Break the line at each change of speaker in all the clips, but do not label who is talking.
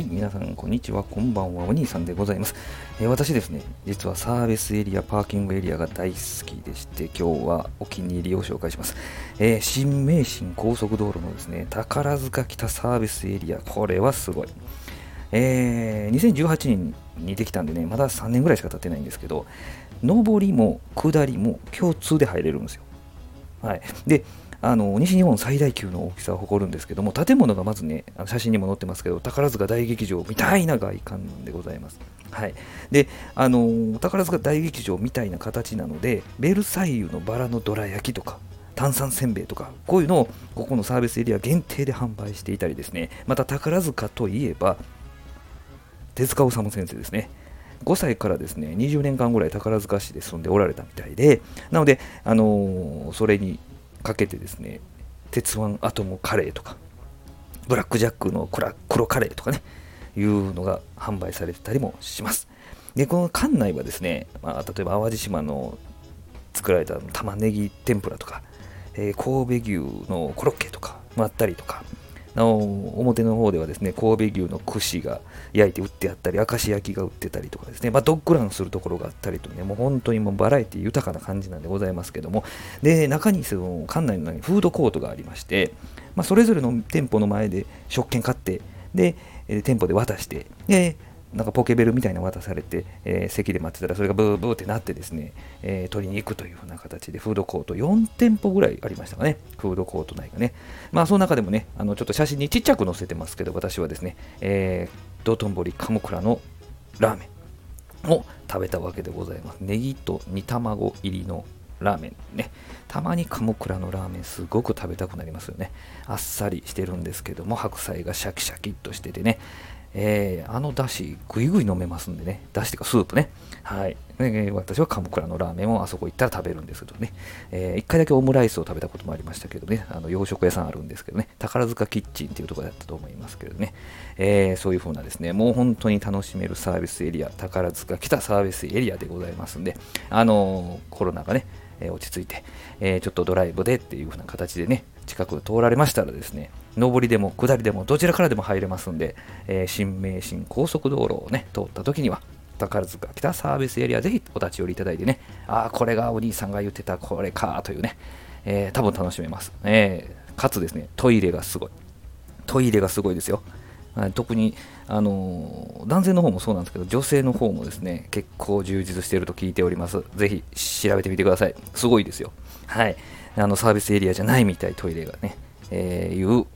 はい、皆さん、こんにちは。こんばんは。お兄さんでございます。えー、私ですね、実はサービスエリア、パーキングエリアが大好きでして、今日はお気に入りを紹介します。えー、新名神高速道路のですね、宝塚北サービスエリア、これはすごい。えー、2018年にできたんでね、まだ3年ぐらいしか経ってないんですけど、上りも下りも共通で入れるんですよ。はい。で、あの西日本最大級の大きさを誇るんですけども建物がまずね写真にも載ってますけど宝塚大劇場みたいな外観でございます。はい、であの宝塚大劇場みたいな形なのでベルサイユのバラのどら焼きとか炭酸せんべいとかこういうのをここのサービスエリア限定で販売していたりですね。また宝塚といえば手塚治虫先生ですね。5歳からですね20年間ぐらい宝塚市で住んでおられたみたいでなので、あのー、それにかけてですね鉄腕アトムカレーとかブラックジャックの黒カレーとかねいうのが販売されてたりもします。でこの館内はですね、まあ、例えば淡路島の作られた玉ねぎ天ぷらとか、えー、神戸牛のコロッケとかもあったりとか表の方ではですね神戸牛の串が焼いて売ってあったり明石焼きが売ってたりとかですね、まあ、ドッグランするところがあったりとねもう本当にもうバラエティ豊かな感じなんでございますけどもで中にその館内の中にフードコートがありまして、まあ、それぞれの店舗の前で食券買ってで店舗で渡してでなんかポケベルみたいなの渡されて、えー、席で待ってたらそれがブーブーってなってですね、えー、取りに行くというふうな形でフードコート4店舗ぐらいありましたかね、フードコート内がね。まあその中でもね、あのちょっと写真にちっちゃく載せてますけど、私はですね、えー、道頓堀鴨倉のラーメンを食べたわけでございます。ネギと煮卵入りのラーメンね。たまに鴨倉のラーメンすごく食べたくなりますよね。あっさりしてるんですけども、白菜がシャキシャキっとしててね、えー、あのだし、ぐいぐい飲めますんでね、だしというかスープね。はい。ね、私は鎌倉のラーメンをあそこ行ったら食べるんですけどね、えー、1回だけオムライスを食べたこともありましたけどね、あの洋食屋さんあるんですけどね、宝塚キッチンっていうところだったと思いますけどね、えー、そういう風なですね、もう本当に楽しめるサービスエリア、宝塚北サービスエリアでございますんで、あの、コロナがね、え落ち着いて、えちょっとドライブでっていう風な形でね、近く通られましたらですね、上りでも下りでもどちらからでも入れますんで、え、新名神高速道路をね、通った時には、宝塚北サービスエリアぜひお立ち寄りいただいてね、ああ、これがお兄さんが言ってたこれかというね、えー、多分楽しめます、えー。かつですね、トイレがすごい。トイレがすごいですよ。はい特に、あの、男性の方もそうなんですけど、女性の方もですね、結構充実していると聞いております。ぜひ調べてみてください。すごいですよ。はい。あのサービスエリアじゃないみたい、トイレがね、えー、いう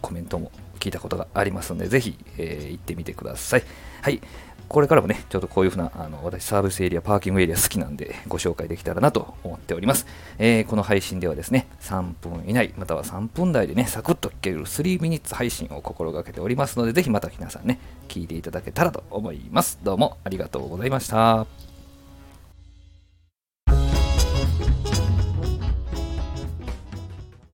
コメントも聞いたことがありますので、ぜひ、えー、行ってみてください。はい。これからもね、ちょっとこういうふうな、あの私サービスエリア、パーキングエリア好きなんで、ご紹介できたらなと思っております。えー、この配信ではですね、3分以内、または3分台でね、サクッと聞ける3ミニッツ配信を心がけておりますので、ぜひまた皆さんね、聞いていただけたらと思います。どうもありがとうございました。